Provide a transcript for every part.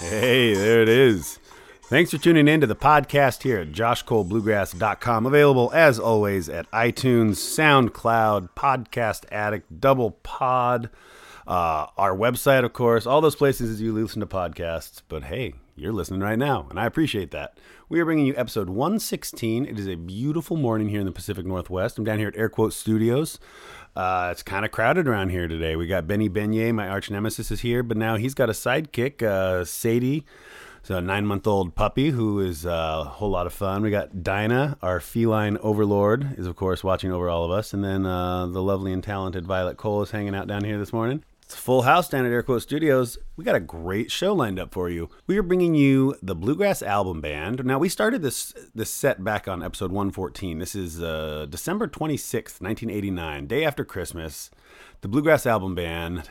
Hey, there it is. Thanks for tuning in to the podcast here at joshcolebluegrass.com. Available as always at iTunes, SoundCloud, Podcast Addict, Double Pod, uh, our website, of course, all those places you listen to podcasts. But hey, you're listening right now, and I appreciate that. We are bringing you episode 116. It is a beautiful morning here in the Pacific Northwest. I'm down here at Air Quote Studios. Uh, it's kind of crowded around here today. We got Benny Beignet, my arch nemesis, is here, but now he's got a sidekick, uh, Sadie. So a nine month old puppy who is uh, a whole lot of fun. We got Dinah, our feline overlord, is of course watching over all of us, and then uh, the lovely and talented Violet Cole is hanging out down here this morning. It's full house down at Air Quote Studios. We got a great show lined up for you. We are bringing you the Bluegrass Album Band. Now we started this this set back on episode 114. This is uh, December 26th, 1989, day after Christmas. The Bluegrass Album Band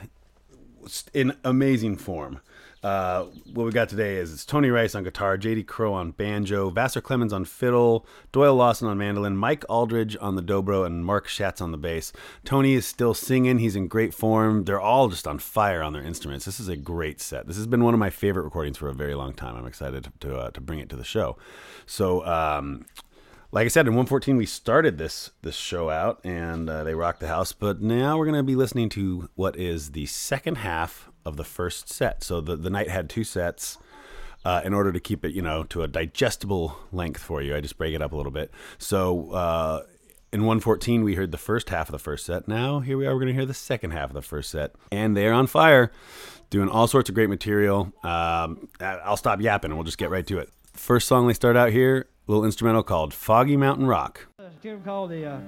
in amazing form. Uh, what we got today is it's Tony Rice on guitar, J.D. Crowe on banjo, Vassar Clements on fiddle, Doyle Lawson on mandolin, Mike Auldridge on the dobro, and Mark Schatz on the bass. Tony is still singing. He's in great form. They're all just on fire on their instruments. This is a great set. This has been one of my favorite recordings for a very long time. I'm excited to uh, to bring it to the show. So. Um, like I said, in 114 we started this this show out, and uh, they rocked the house. But now we're going to be listening to what is the second half of the first set. So the the night had two sets. Uh, in order to keep it, you know, to a digestible length for you, I just break it up a little bit. So uh, in 114 we heard the first half of the first set. Now here we are, we're going to hear the second half of the first set, and they're on fire, doing all sorts of great material. Um, I'll stop yapping and we'll just get right to it. First song they start out here little instrumental called Foggy Mountain Rock. A tune called the. Uh,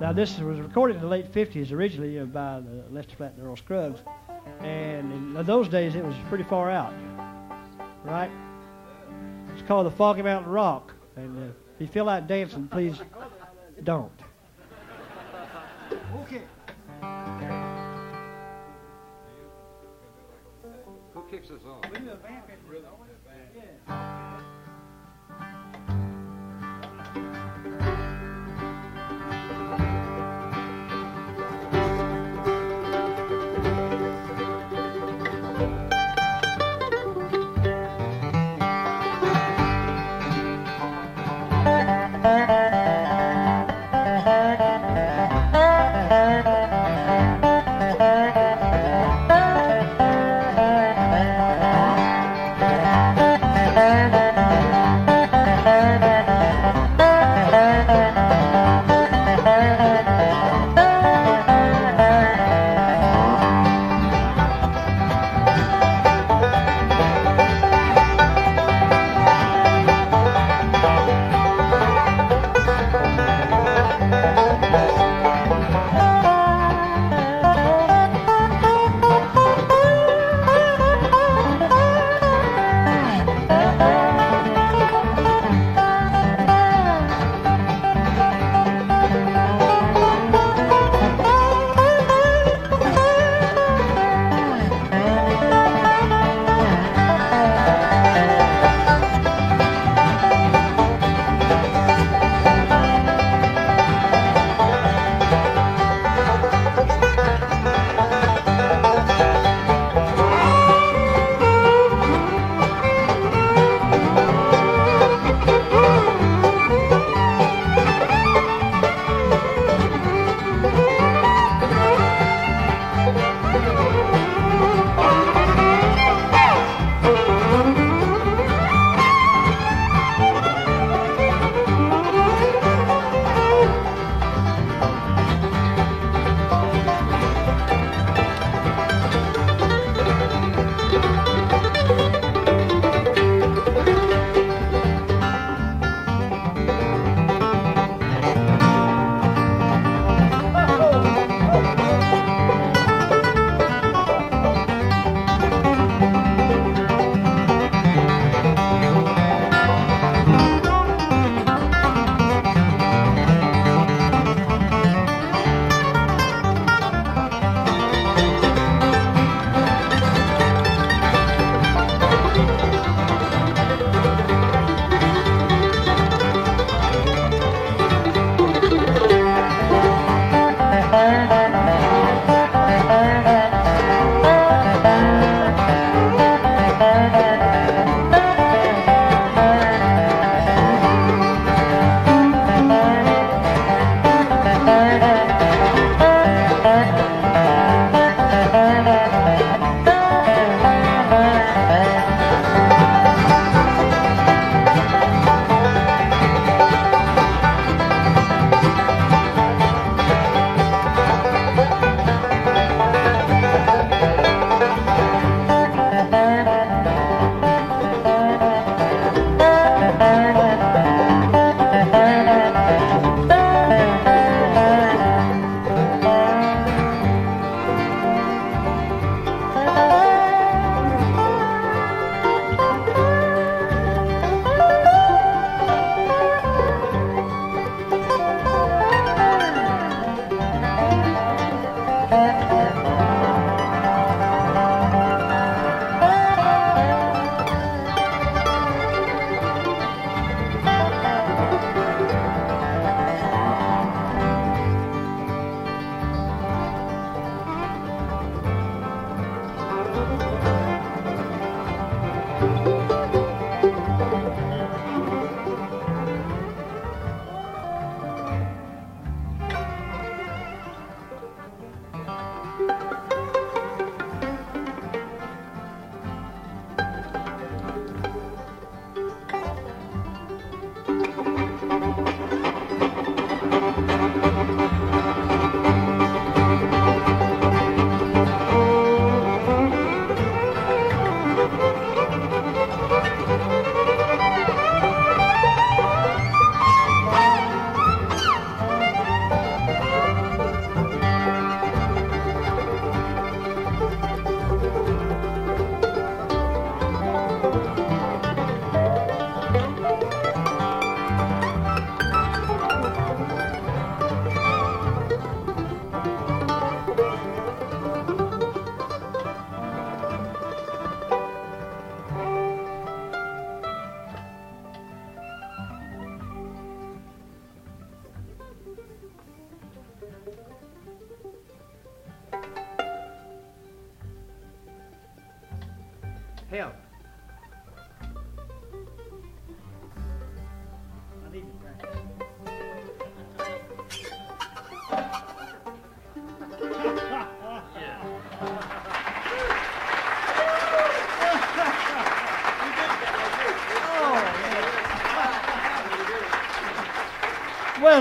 now this was recorded in the late '50s, originally uh, by the Lester Flatt and Earl Scruggs, and in those days it was pretty far out, right? It's called the Foggy Mountain Rock, and uh, if you feel like dancing, please don't. Okay. Who kicks us off?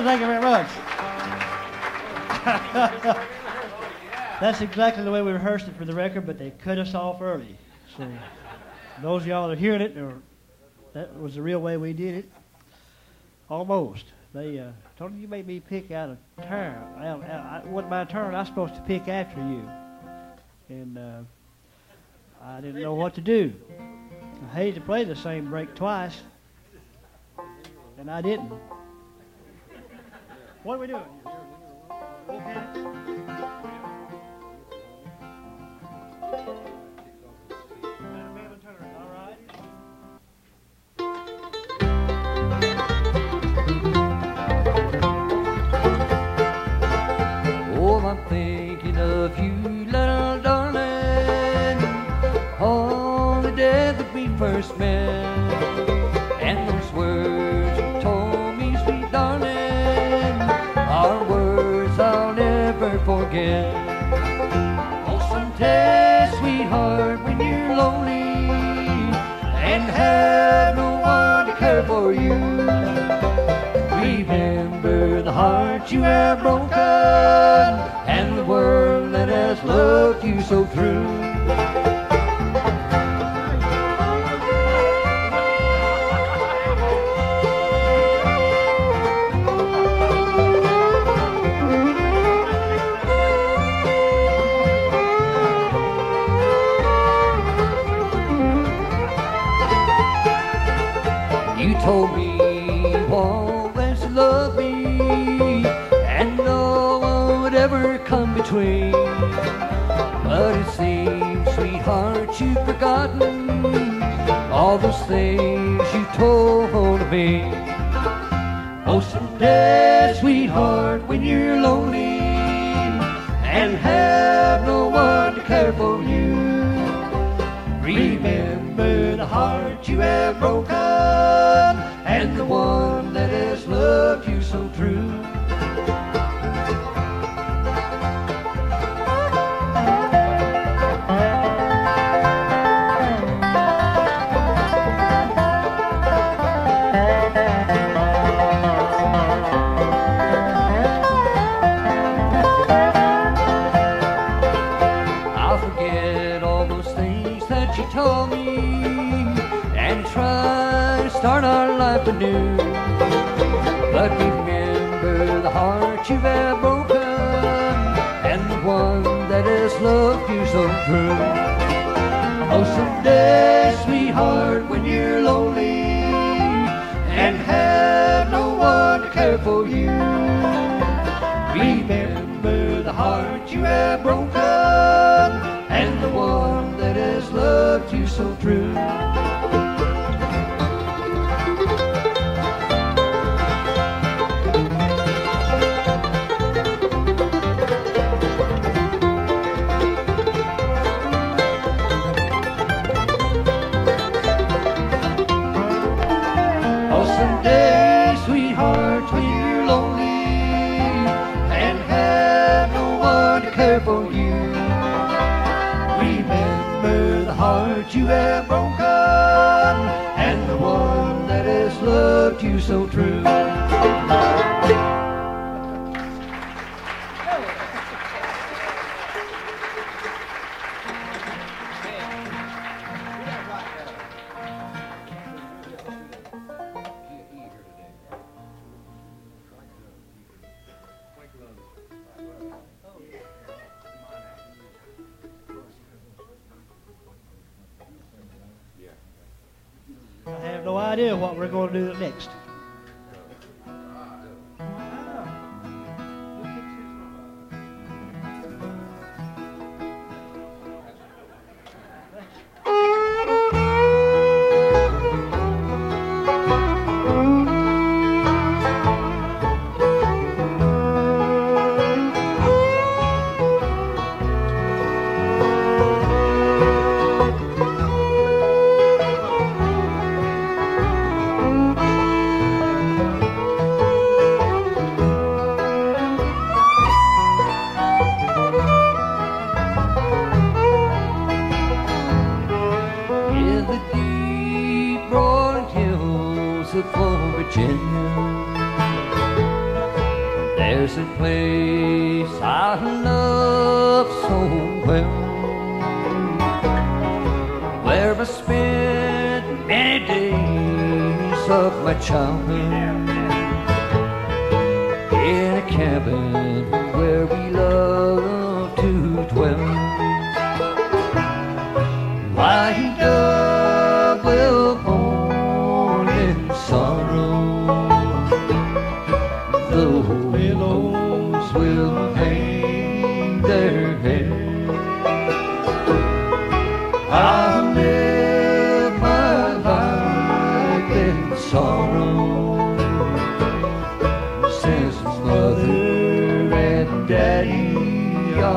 Thank you very much. That's exactly the way we rehearsed it for the record, but they cut us off early. So those of y'all that are hearing it, that was the real way we did it. Almost. They uh, told me you made me pick out a turn. Wasn't my turn. I was supposed to pick after you, and uh, I didn't know what to do. I hated to play the same break twice, and I didn't. What are we doing? Okay. Oh, I'm thinking of you, little darling, on the day that we first met. For you. Remember the heart you have broken and the world me. Oh, someday,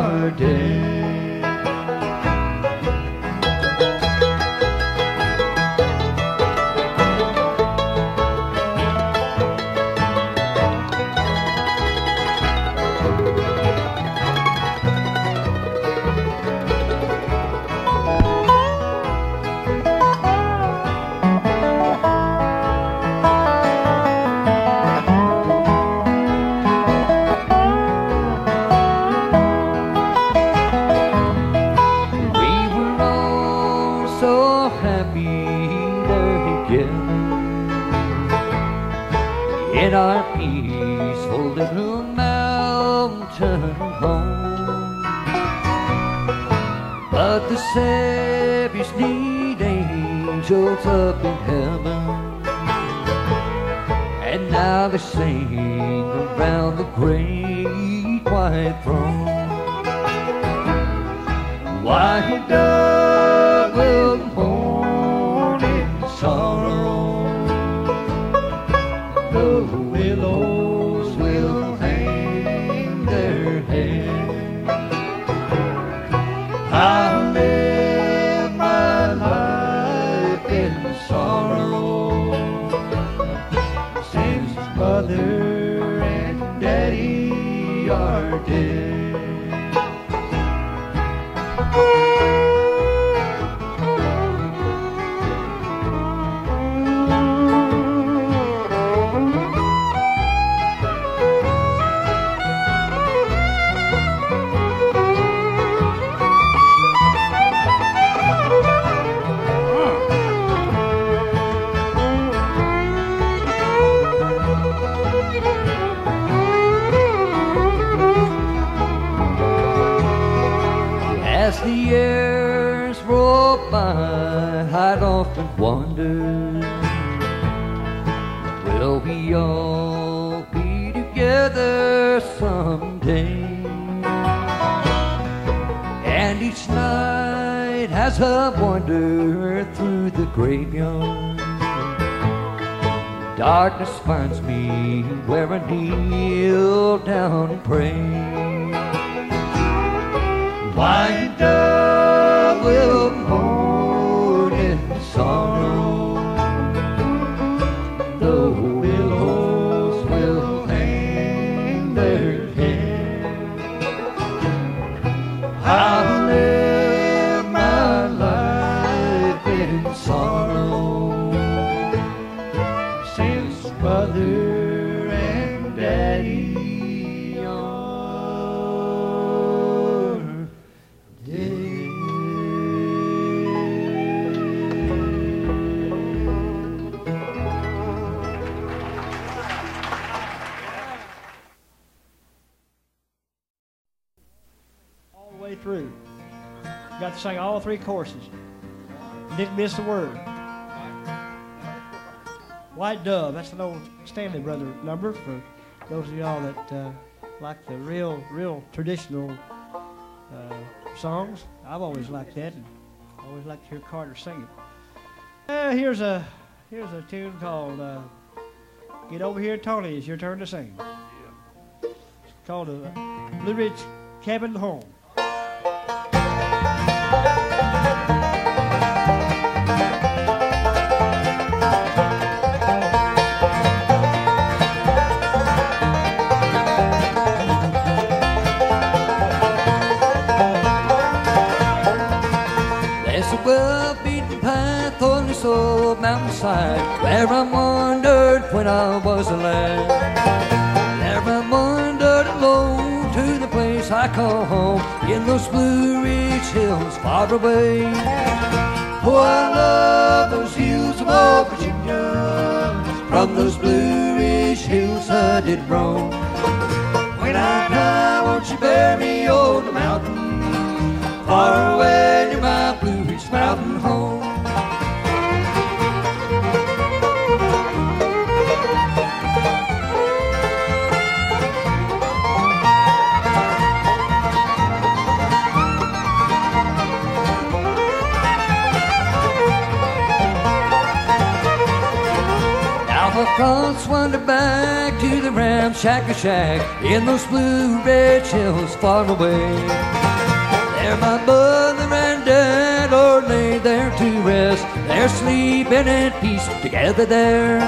our day. willow wander through the graveyard. Darkness finds me where I kneel down and pray. Wind dove. will Sang all three courses. Didn't miss a word. White Dove, that's an old Stanley Brother number for those of y'all that uh, like the real, real traditional uh, songs. I've always liked that and always liked to hear Carter sing it. Uh, here's a here's a tune called uh, Get Over Here Tony, it's your turn to sing. It's called uh, Blue Ridge Cabin Home where I wandered when I was a lad. There I wandered alone to the place I call home in those Blue Ridge hills far away. Oh, I love those hills of old Virginia. From those Blue Ridge hills I did roam. When I die, won't you bury me on the mountain? far away near my Blue to the ramshackle shack in those blue red hills far away. There my mother and dad are laid there to rest. They're sleeping in peace together there.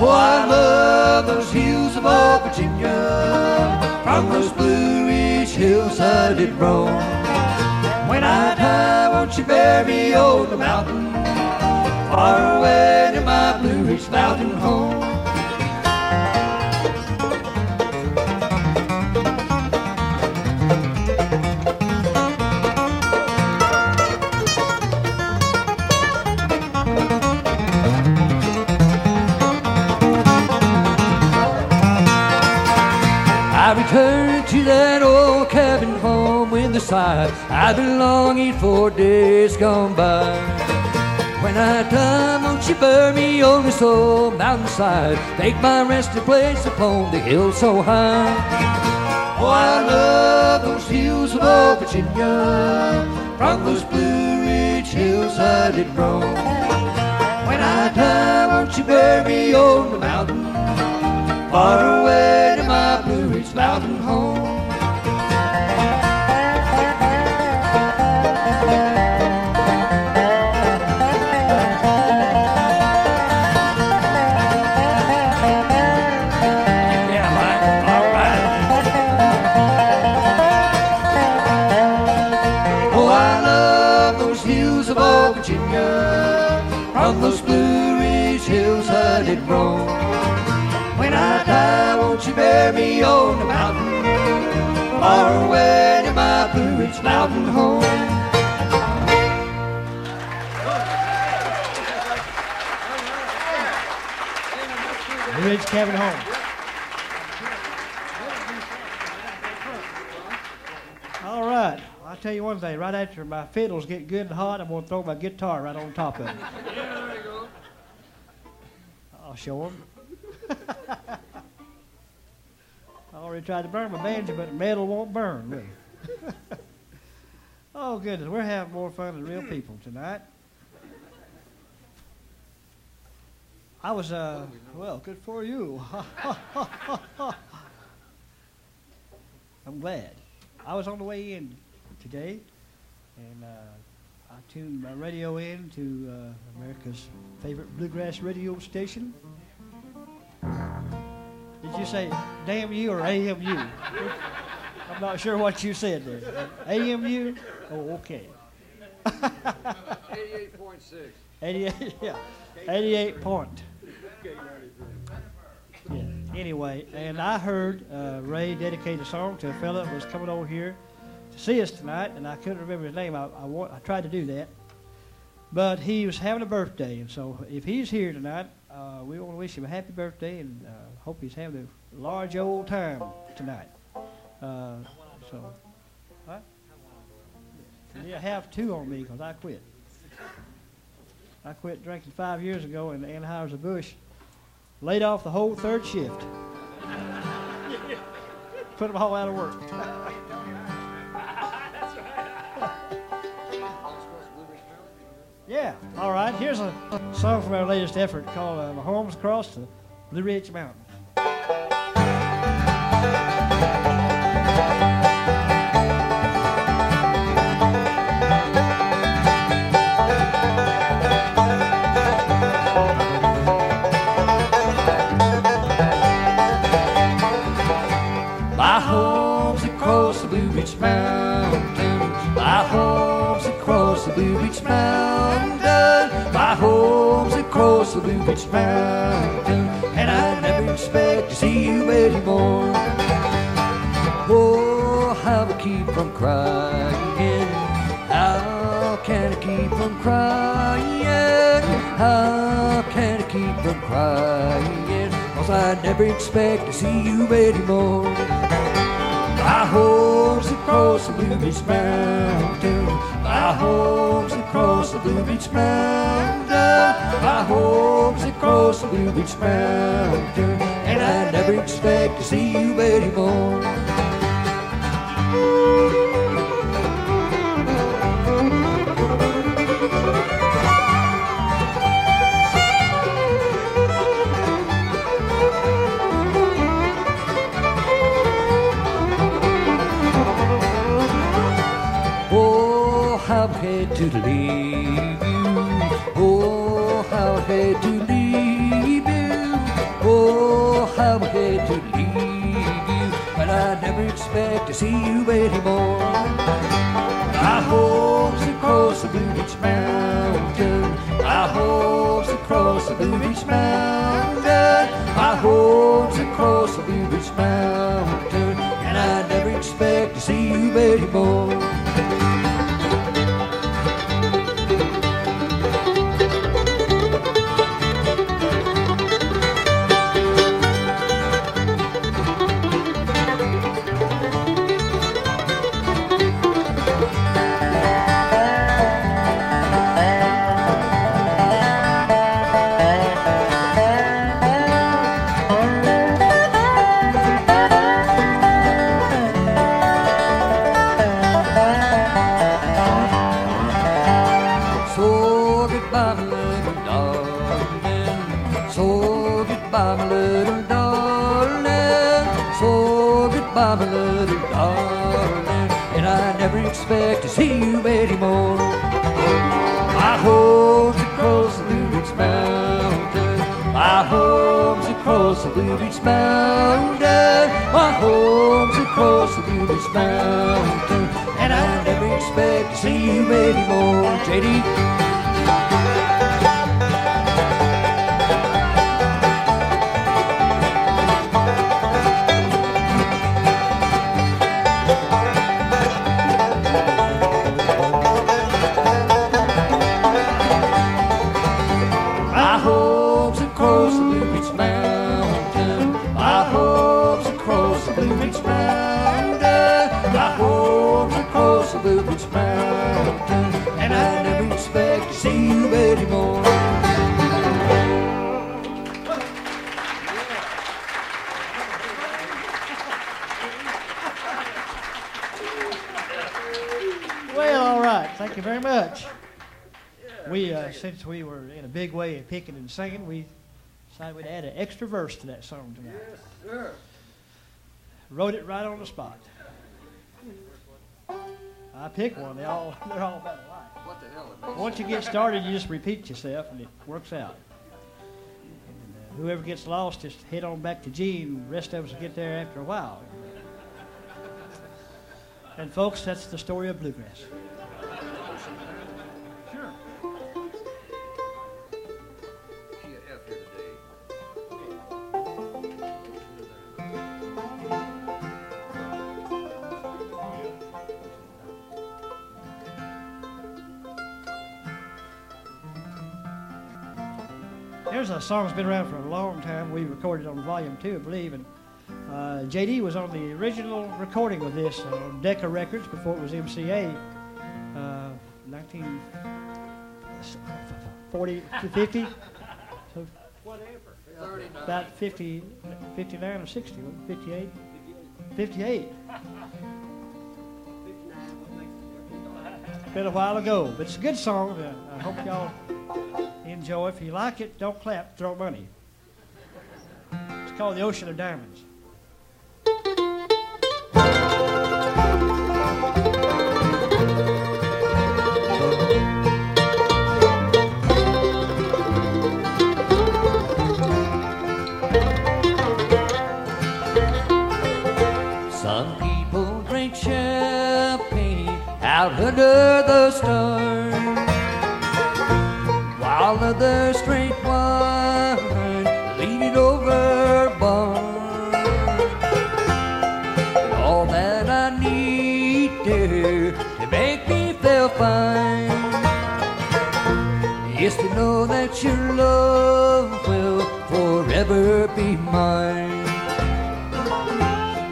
Oh, I love those hills of old Virginia. From those Blue Ridge hills I did roam. When I die, won't you bury me on the mountain? Far away to my Blue Ridge Mountain home. Sigh. I've been longing for days gone by. When I die, won't you bury me on this old mountainside? Make my resting place upon the hill so high. Oh, I love those hills of old Virginia. From those Blue Ridge hills I did roam. When I die, won't you bury me on the mountain? Far away to my Blue Ridge Mountain home. Far away to my Blue Ridge Mountain home. Blue Ridge Cabin Home. All right. I'll tell you one thing. Right after my fiddles get good and hot, I'm going to throw my guitar right on top of it. Yeah, there you go. I'll show them. I already tried to burn my banjo, but metal won't burn. oh, goodness. We're having more fun than real people tonight. I was, uh, well, good for you. I'm glad. I was on the way in today, and uh, I tuned my radio in to uh, America's favorite bluegrass radio station. Did you say damn you or AMU? I'm not sure what you said there. AMU? Oh, okay. 88.6. 88, yeah, 88 point. Yeah. Anyway, and I heard uh, Ray dedicate a song to a fella that was coming over here to see us tonight, and I couldn't remember his name. I, I, I tried to do that, but he was having a birthday, and so if he's here tonight, uh, we want to wish him a happy birthday and uh, hope he's having a large old time tonight. Uh, so, what? Yeah, have two on me because I quit. I quit drinking five years ago, and the Anheuser-Busch laid off the whole third shift. Put them all out of work. yeah, all right. Here's a song from our latest effort called uh, My Home's Across the Blue Ridge. My home's across the Blue Ridge Mountains. My home's across the Blue Ridge Mountains. Blue Ridge Mountains. And I never expect to see you anymore. Oh, how I keep from crying. How can I keep from crying? How can I keep from crying? Cause I never expect to see you anymore. My home's across the Blue Ridge Mountain. My home's across the Blue Ridge Mountain. My home's across the Blue Ridge Mountain. And I never expect to see you. Oh, how I had to leave see you anymore. My home's across the Blue Ridge Mountain. My home's across the Blue Ridge Mountain. My home's across the Blue Ridge Mountain. And I never expect to see you anymore. And singing, we decided we'd add an extra verse to that song tonight. Yes, sir. Wrote it right on the spot. I picked one. They all, they're all about alike. What the hell? Once you get started, you just repeat yourself, and it works out. And, uh, whoever gets lost, just head on back to G, and the rest of us will get there after a while. And folks, that's the story of bluegrass. There's song that's been around for a long time. We recorded on volume two, I believe, and uh, JD was on the original recording of this on Decca Records before it was MCA. Uh, 19. 40, 50. So about 50, 59 or 60, wasn't it? 58? 58. Been a while ago, but it's a good song. Uh, I hope y'all enjoy. If you like it, don't clap, throw money. It's called The Ocean of Diamonds. Some people drink champagne out under the stars, while straight drink wine, lean it over bar. All that I need dear, to make me feel fine is to know that your love will forever be mine.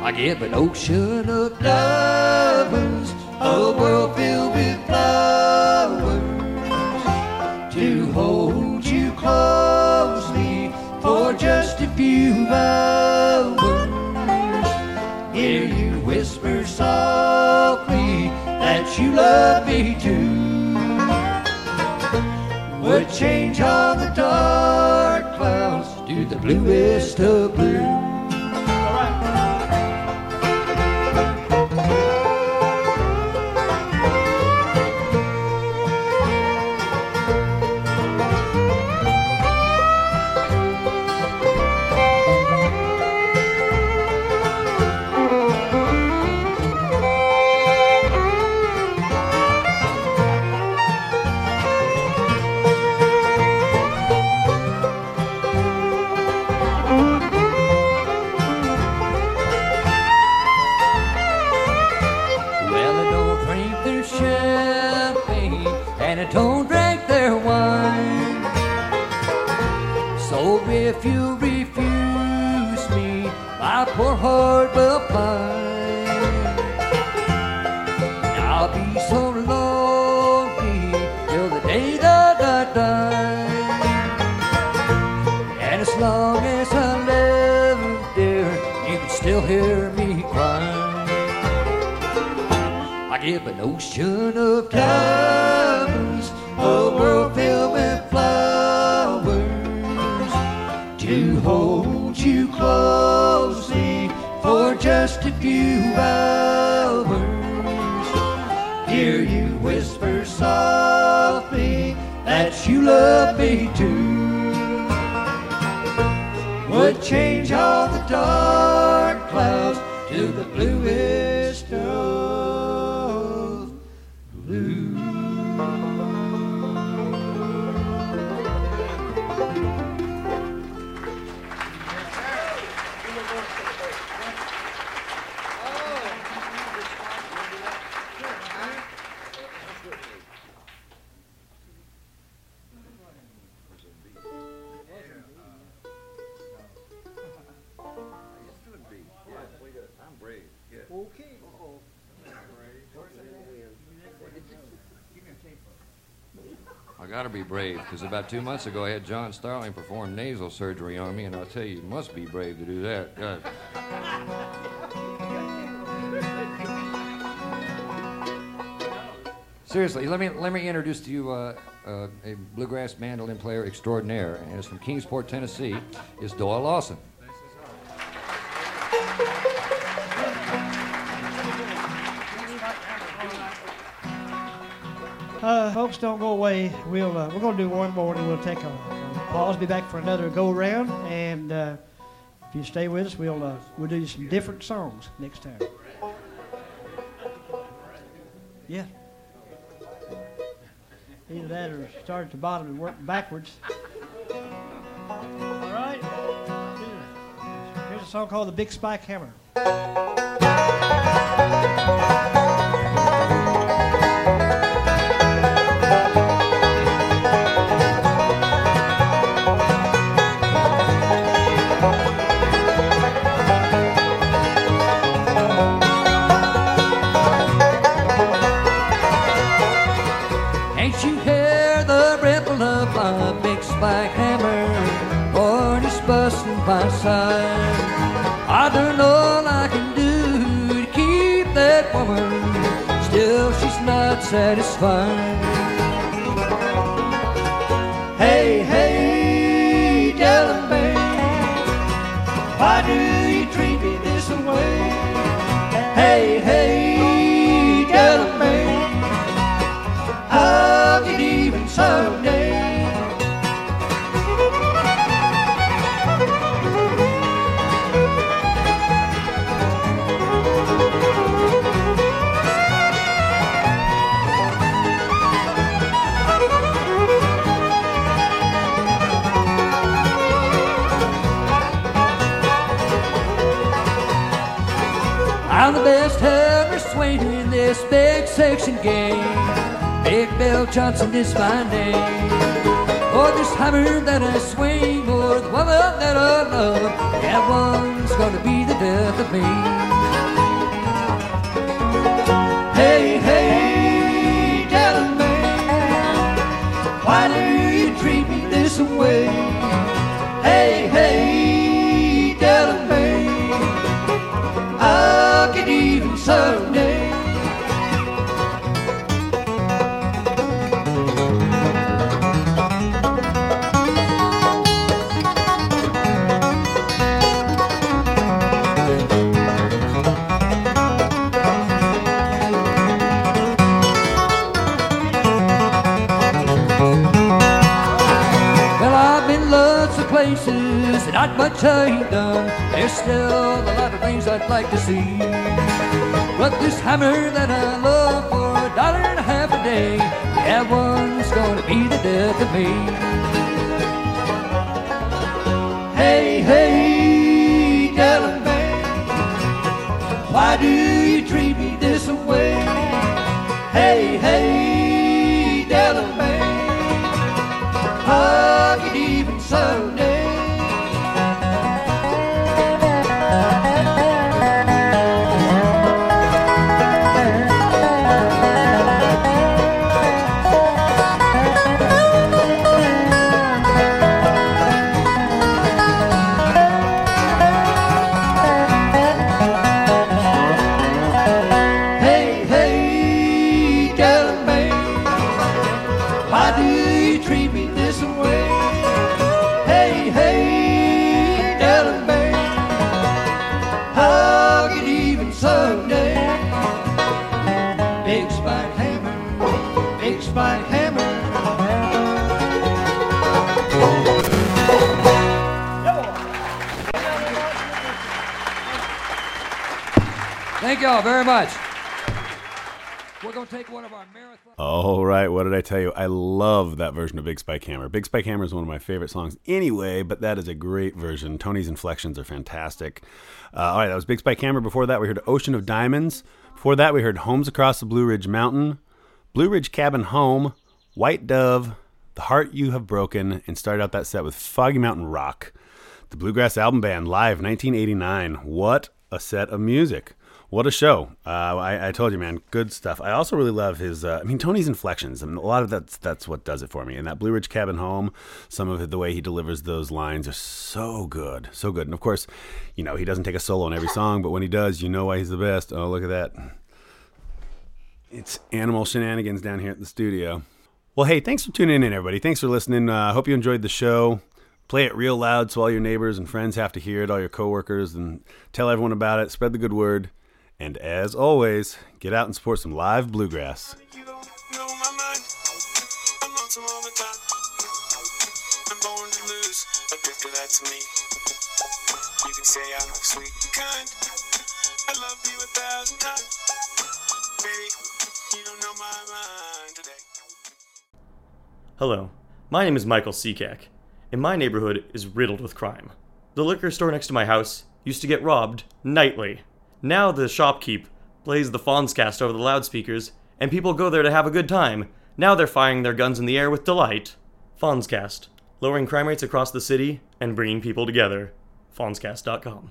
I give an ocean of diamonds, love me too. Would change all the dark clouds to the bluest of change brave, because about two months ago I had John Starling perform nasal surgery on me, and I'll tell you, you must be brave to do that. God. Seriously, let me let me introduce to you uh, uh, a bluegrass mandolin player extraordinaire, and it's from Kingsport, Tennessee. Is Doyle Lawson. Uh, folks, don't go away. We'll uh, we're gonna do one more, and we'll take a, a pause. Be back for another go round, and uh, if you stay with us, we'll uh, we'll do some different songs next time. Yeah. Either that or start at the bottom and work backwards. All right. Here's a song called "The Big Spike Hammer." Satisfied. Johnson is my name. For this hammer that I swing, or the woman that I love, that one's gonna be the death of me. Hey, hey, Della why do you treat me this way? I'd like to see. But this hammer that I love for a dollar and a half a day, that one's gonna be the death of me. Hey, hey, Della Mae, why do you treat me this way? Hey, hey, Della Mae. I'll even someday. All right, what did I tell you? I love that version of Big Spike Hammer. Big Spike Hammer is one of my favorite songs anyway, but that is a great version. Tony's inflections are fantastic. Uh, all right, that was Big Spike Hammer. Before that, we heard Ocean of Diamonds. Before that, we heard Homes Across the Blue Ridge Mountain, Blue Ridge Cabin Home, White Dove, The Heart You Have Broken, and started out that set with Foggy Mountain Rock. The Bluegrass Album Band live 1989. What a set of music. What a show! Uh, I, I told you, man, good stuff. I also really love his. Uh, I mean, Tony's inflections. I mean, a lot of that's that's what does it for me. And that Blue Ridge Cabin Home, some of the way he delivers those lines are so good, so good. And of course, you know, he doesn't take a solo on every song, but when he does, you know why he's the best. Oh, look at that! It's animal shenanigans down here at the studio. Well, hey, thanks for tuning in, everybody. Thanks for listening. I uh, hope you enjoyed the show. Play it real loud so all your neighbors and friends have to hear it, all your coworkers, and tell everyone about it. Spread the good word. And as always, get out and support some live bluegrass. Say I'm sweet and kind. I love you a thousand times. Baby, you don't know my mind today. Hello, my name is Michael Seacak, and my neighborhood is riddled with crime. The liquor store next to my house used to get robbed nightly. Now the shopkeep plays the Fonzcast over the loudspeakers, and people go there to have a good time. Now they're firing their guns in the air with delight. Fonzcast, lowering crime rates across the city and bringing people together. Fonzcast.com.